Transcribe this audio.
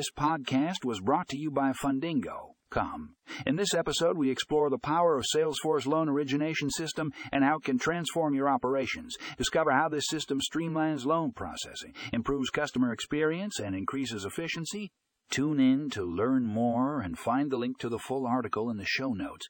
This podcast was brought to you by Fundingo.com. In this episode, we explore the power of Salesforce loan origination system and how it can transform your operations. Discover how this system streamlines loan processing, improves customer experience, and increases efficiency. Tune in to learn more and find the link to the full article in the show notes.